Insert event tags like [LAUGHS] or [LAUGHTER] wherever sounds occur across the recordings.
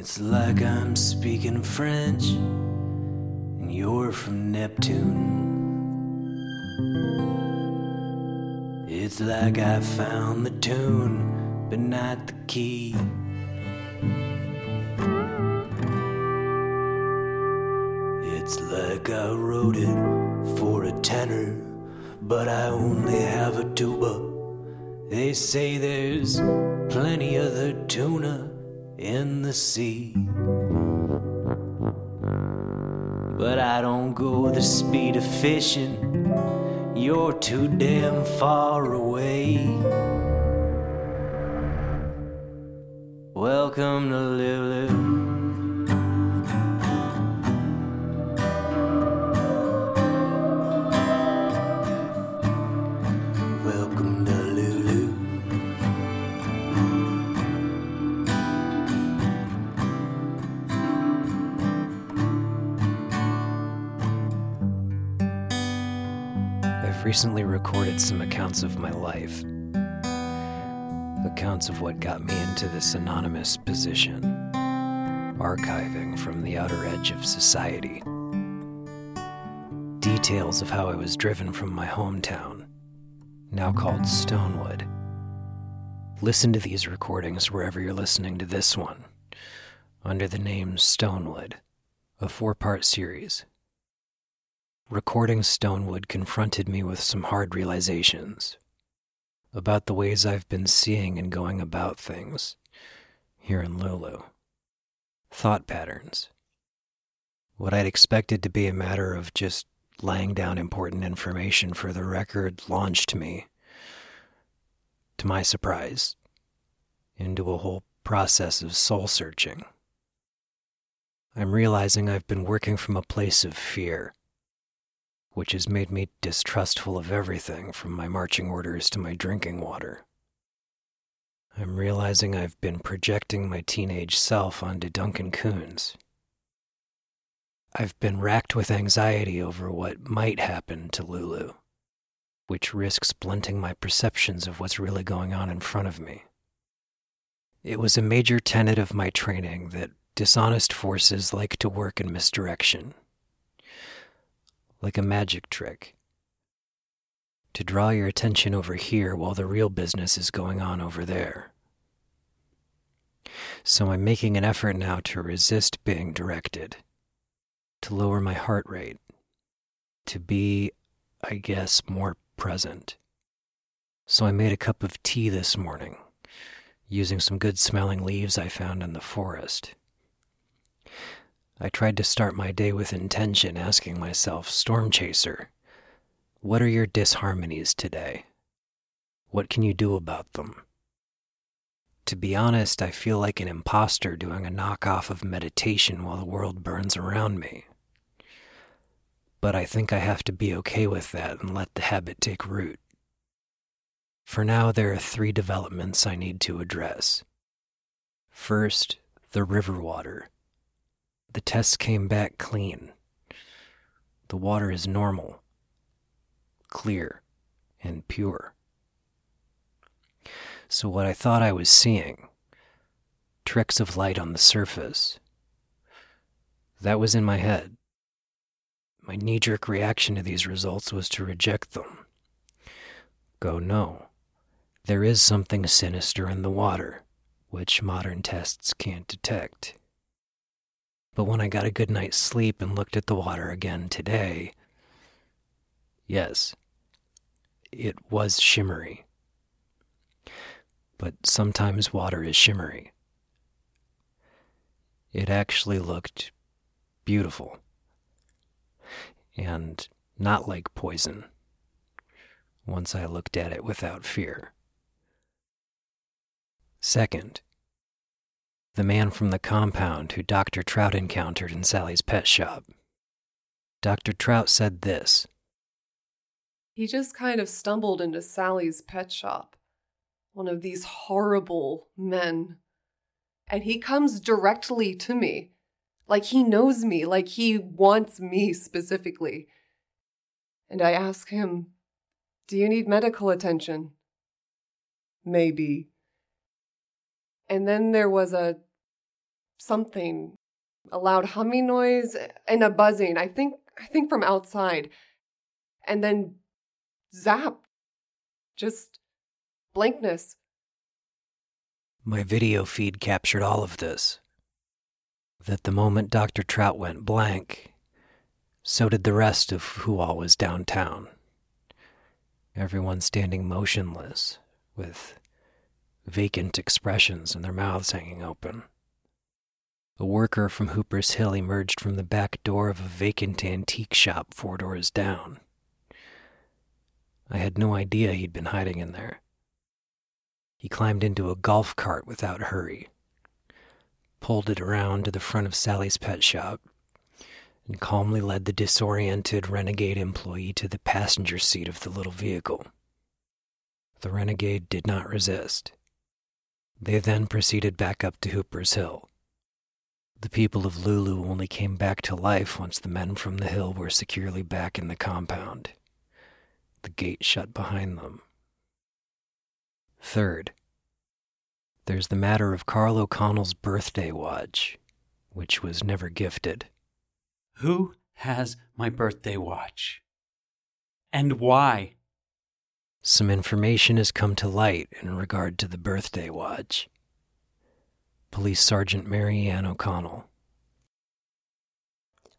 It's like I'm speaking French and you're from Neptune. It's like I found the tune, but not the key. It's like I wrote it for a tenor, but I only have a tuba. They say there's plenty other tuna in the sea. But I don't go the speed of fishing, you're too damn far away. Welcome to Lulu. Recently recorded some accounts of my life. Accounts of what got me into this anonymous position, archiving from the outer edge of society. Details of how I was driven from my hometown, now called Stonewood. Listen to these recordings wherever you're listening to this one, under the name Stonewood, a four part series. Recording Stonewood confronted me with some hard realizations about the ways I've been seeing and going about things here in Lulu. Thought patterns. What I'd expected to be a matter of just laying down important information for the record launched me, to my surprise, into a whole process of soul searching. I'm realizing I've been working from a place of fear which has made me distrustful of everything from my marching orders to my drinking water. I'm realizing I've been projecting my teenage self onto Duncan Coons. I've been racked with anxiety over what might happen to Lulu, which risks blunting my perceptions of what's really going on in front of me. It was a major tenet of my training that dishonest forces like to work in misdirection like a magic trick. To draw your attention over here while the real business is going on over there. So I'm making an effort now to resist being directed, to lower my heart rate, to be, I guess, more present. So I made a cup of tea this morning, using some good smelling leaves I found in the forest. I tried to start my day with intention, asking myself, Stormchaser, what are your disharmonies today? What can you do about them? To be honest, I feel like an imposter doing a knockoff of meditation while the world burns around me. But I think I have to be okay with that and let the habit take root. For now, there are three developments I need to address. First, the river water. The tests came back clean. The water is normal, clear, and pure. So, what I thought I was seeing, tricks of light on the surface, that was in my head. My knee jerk reaction to these results was to reject them. Go, no. There is something sinister in the water, which modern tests can't detect. But when I got a good night's sleep and looked at the water again today, yes, it was shimmery. But sometimes water is shimmery. It actually looked beautiful and not like poison once I looked at it without fear. Second, the man from the compound who Dr. Trout encountered in Sally's pet shop. Dr. Trout said this He just kind of stumbled into Sally's pet shop. One of these horrible men and he comes directly to me. Like he knows me, like he wants me specifically. And I ask him, Do you need medical attention? Maybe. And then there was a something, a loud humming noise and a buzzing. I think I think from outside. And then zap. Just blankness. My video feed captured all of this. That the moment Dr. Trout went blank, so did the rest of who all was downtown. Everyone standing motionless, with vacant expressions and their mouths hanging open. A worker from Hooper's Hill emerged from the back door of a vacant antique shop four doors down. I had no idea he'd been hiding in there. He climbed into a golf cart without hurry, pulled it around to the front of Sally's pet shop, and calmly led the disoriented renegade employee to the passenger seat of the little vehicle. The renegade did not resist. They then proceeded back up to Hooper's Hill. The people of Lulu only came back to life once the men from the hill were securely back in the compound. The gate shut behind them. Third, there's the matter of Carl O'Connell's birthday watch, which was never gifted. Who has my birthday watch? And why? Some information has come to light in regard to the birthday watch. Police Sergeant Mary-Anne O'Connell.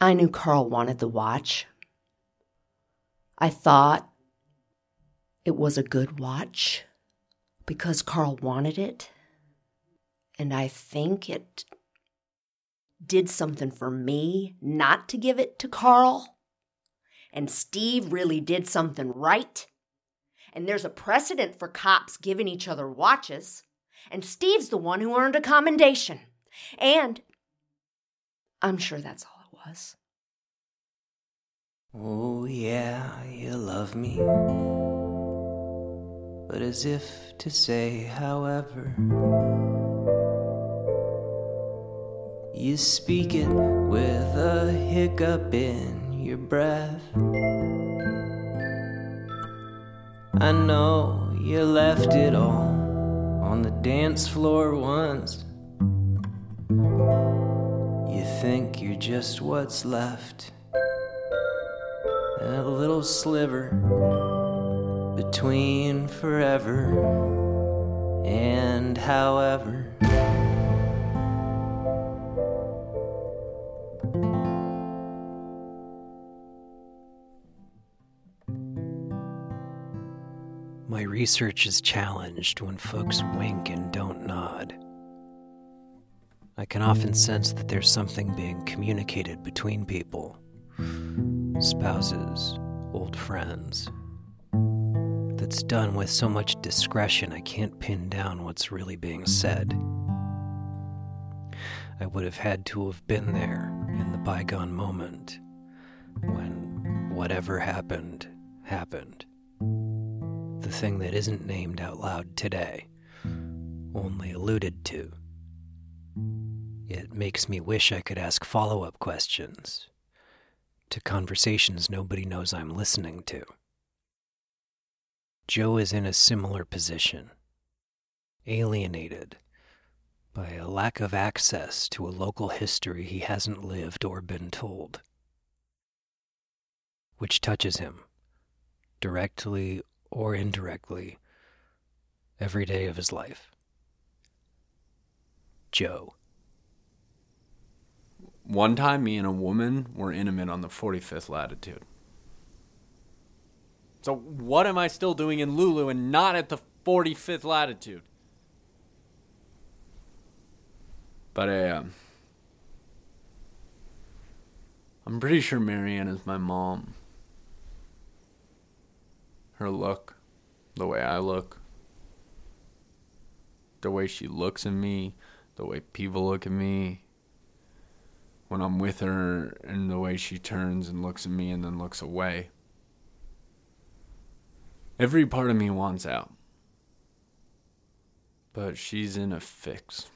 I knew Carl wanted the watch. I thought it was a good watch because Carl wanted it. And I think it did something for me not to give it to Carl. And Steve really did something right. And there's a precedent for cops giving each other watches. And Steve's the one who earned a commendation. And I'm sure that's all it was. Oh, yeah, you love me but as if to say, however, you speak it with a hiccup in your breath. I know you left it all dance floor once. You think you're just what's left, a little sliver between forever and however. Research is challenged when folks wink and don't nod. I can often sense that there's something being communicated between people spouses, old friends, that's done with so much discretion I can't pin down what's really being said. I would have had to have been there in the bygone moment when whatever happened, happened. Thing that isn't named out loud today, only alluded to. It makes me wish I could ask follow up questions to conversations nobody knows I'm listening to. Joe is in a similar position, alienated by a lack of access to a local history he hasn't lived or been told, which touches him, directly or indirectly, every day of his life. Joe. One time, me and a woman were intimate on the 45th latitude. So what am I still doing in Lulu and not at the 45th latitude? But I am. Um, I'm pretty sure Mary-Anne is my mom. Her look, the way I look, the way she looks at me, the way people look at me, when I'm with her, and the way she turns and looks at me and then looks away. Every part of me wants out. But she's in a fix.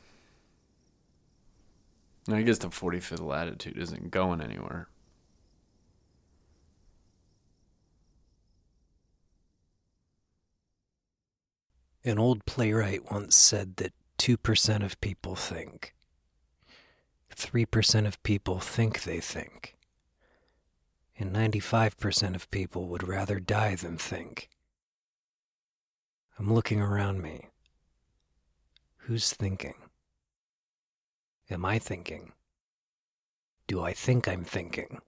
I guess the 45th latitude isn't going anywhere. An old playwright once said that 2% of people think. 3% of people think they think. And 95% of people would rather die than think. I'm looking around me. Who's thinking? Am I thinking? Do I think I'm thinking?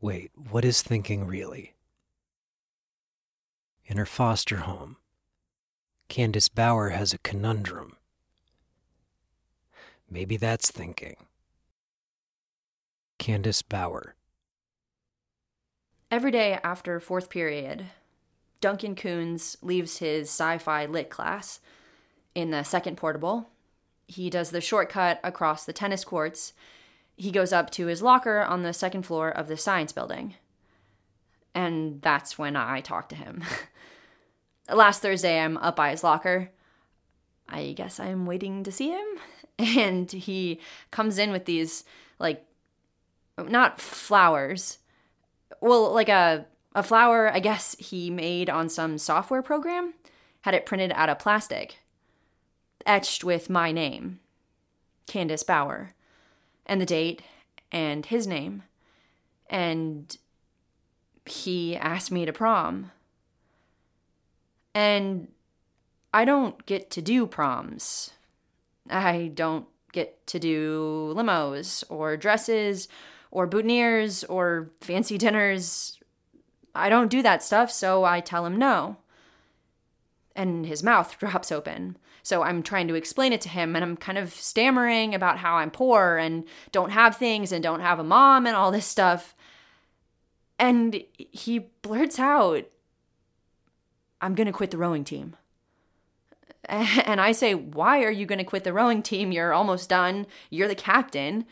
Wait, what is thinking really? In her foster home, Candice Bower has a conundrum. Maybe that's thinking. Candice Bower. Every day after fourth period, Duncan Coons leaves his sci fi lit class in the second portable. He does the shortcut across the tennis courts. He goes up to his locker on the second floor of the science building. And that's when I talk to him. [LAUGHS] Last Thursday, I'm up by his locker. I guess I'm waiting to see him. [LAUGHS] And he comes in with these, like, not flowers. Well, like a, a flower, I guess he made on some software program, had it printed out of plastic, etched with my name, Candice Bower, and the date, and his name. And he asked me to prom. And I don't get to do proms. I don't get to do limos or dresses or boutonnieres or fancy [LAUGHS] dinners. I don't do that stuff, so I tell him no. And his mouth [LAUGHS] drops open. So I'm trying to explain it to him, and I'm kind of stammering about how I'm poor and don't have things and don't have a mom and all this stuff. And he blurts out, I'm going to quit the rowing team. [LAUGHS] And I say, Why are you going to quit the rowing team? You're almost done. You're the captain.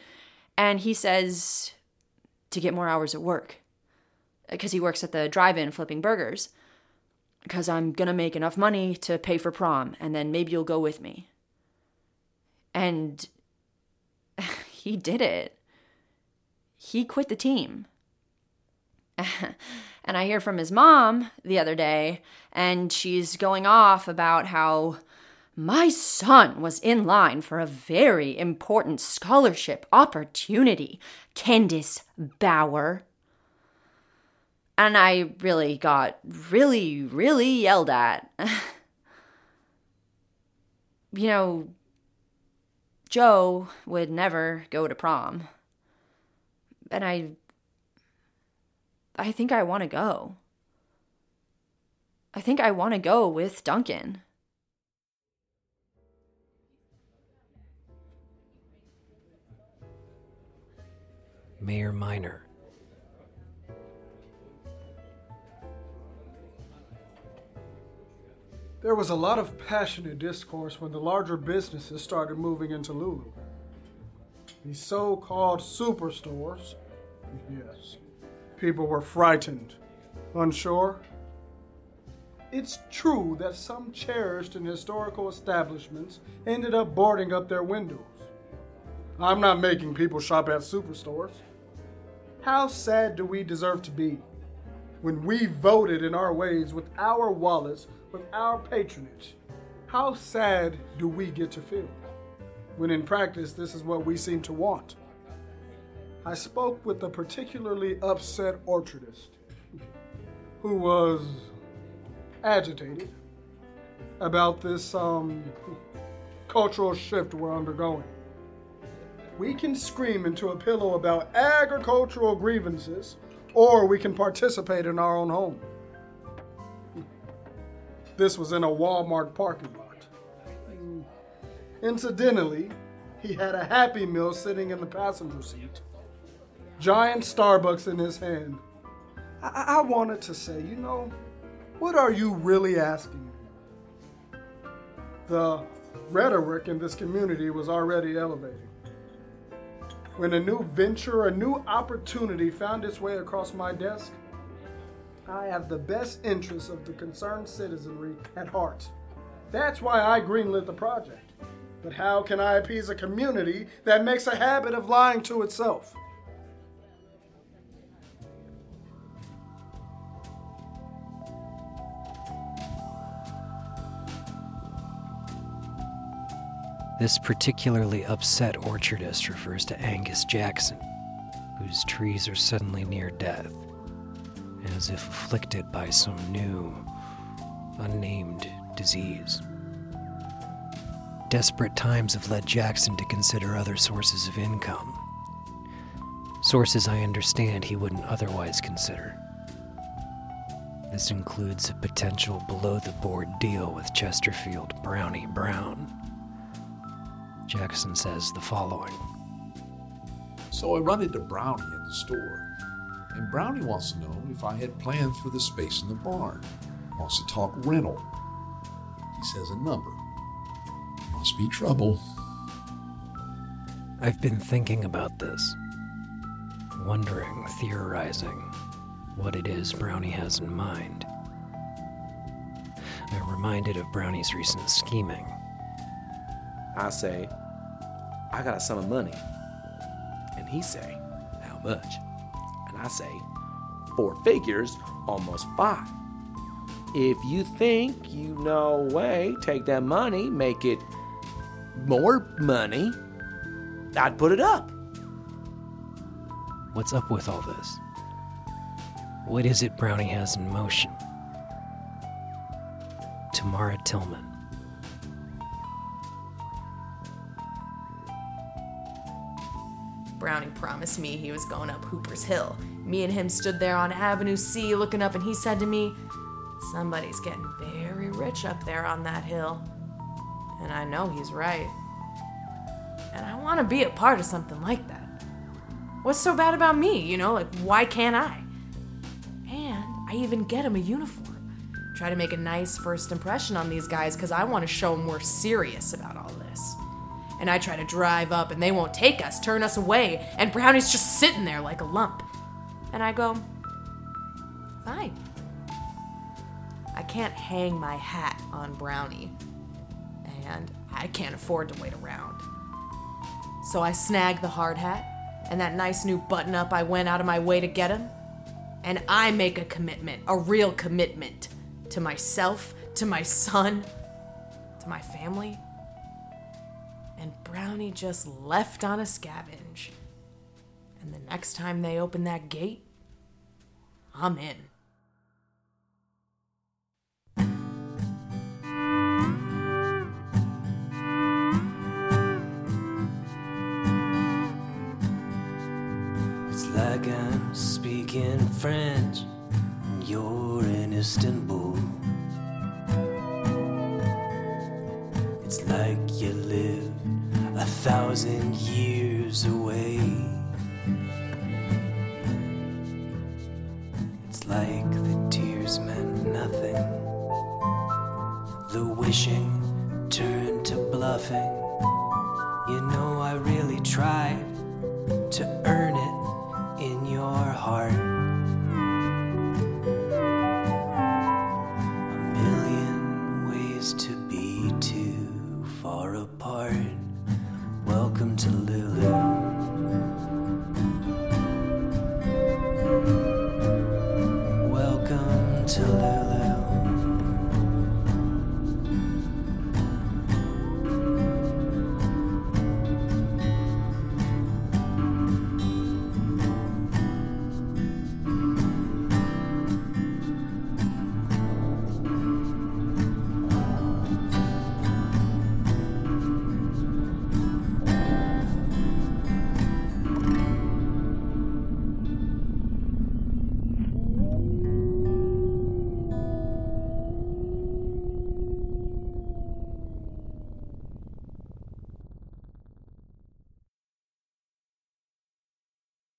And he says, To get more hours at work. Because he works at the drive in flipping burgers. Because I'm going to make enough money to pay for prom, and then maybe you'll go with me. And [LAUGHS] he did it. He quit the team. [LAUGHS] and I hear from his mom the other day, and she's going off about how my son was in line for a very important scholarship opportunity, Candice Bower. And I really got really, really yelled at. [LAUGHS] you know, Joe would never go to prom. And I I think I want to go. I think I want to go with Duncan. Mayor Minor. There was a lot of passionate discourse when the larger businesses started moving into Lulu. These so called superstores, yes, people were frightened, unsure. It's true that some cherished and historical establishments ended up boarding up their windows. I'm not making people shop at superstores. How sad do we deserve to be when we voted in our ways with our wallets, with our patronage? How sad do we get to feel when in practice this is what we seem to want? I spoke with a particularly upset orchardist who was agitated about this um, cultural shift we're undergoing. We can scream into a pillow about agricultural grievances, or we can participate in our own home. This was in a Walmart parking lot. Incidentally, he had a Happy Meal sitting in the passenger seat giant Starbucks in his hand. I, I wanted to say, you know, what are you really asking? The rhetoric in this community was already elevating. When a new venture, a new opportunity found its way across my desk, I have the best interests of the concerned citizenry at heart. That's why I greenlit the project. But how can I appease a community that makes a habit of lying to itself? This particularly upset orchardist refers to Angus Jackson, whose trees are suddenly near death, as if afflicted by some new, unnamed disease. Desperate times have led Jackson to consider other sources of income. Sources I understand he wouldn't otherwise consider. This includes a potential below the board deal with Chesterfield Brownie Brown. Jackson says the following So I run into Brownie at the store, and Brownie wants to know if I had plans for the space in the barn. Wants to talk rental. He says a number. Must be trouble. I've been thinking about this, wondering, theorizing what it is Brownie has in mind. I'm reminded of Brownie's recent scheming. I say, I got a sum of money. And he say, how much? And I say, four figures, almost five. If you think you know way, take that money, make it more money, I'd put it up. What's up with all this? What is it Brownie has in motion? Tamara Tillman. Promised me he was going up Hooper's Hill. Me and him stood there on Avenue C looking up, and he said to me, Somebody's getting very rich up there on that hill. And I know he's right. And I want to be a part of something like that. What's so bad about me? You know, like, why can't I? And I even get him a uniform. Try to make a nice first impression on these guys because I want to show them we're serious about all. And I try to drive up and they won't take us, turn us away, and Brownie's just sitting there like a lump. And I go, fine. I can't hang my hat on Brownie, and I can't afford to wait around. So I snag the hard hat and that nice new button up I went out of my way to get him, and I make a commitment, a real commitment to myself, to my son, to my family. And Brownie just left on a scavenge. And the next time they open that gate, I'm in. Like the tears meant nothing. The wishing turned to bluffing. You know, I really tried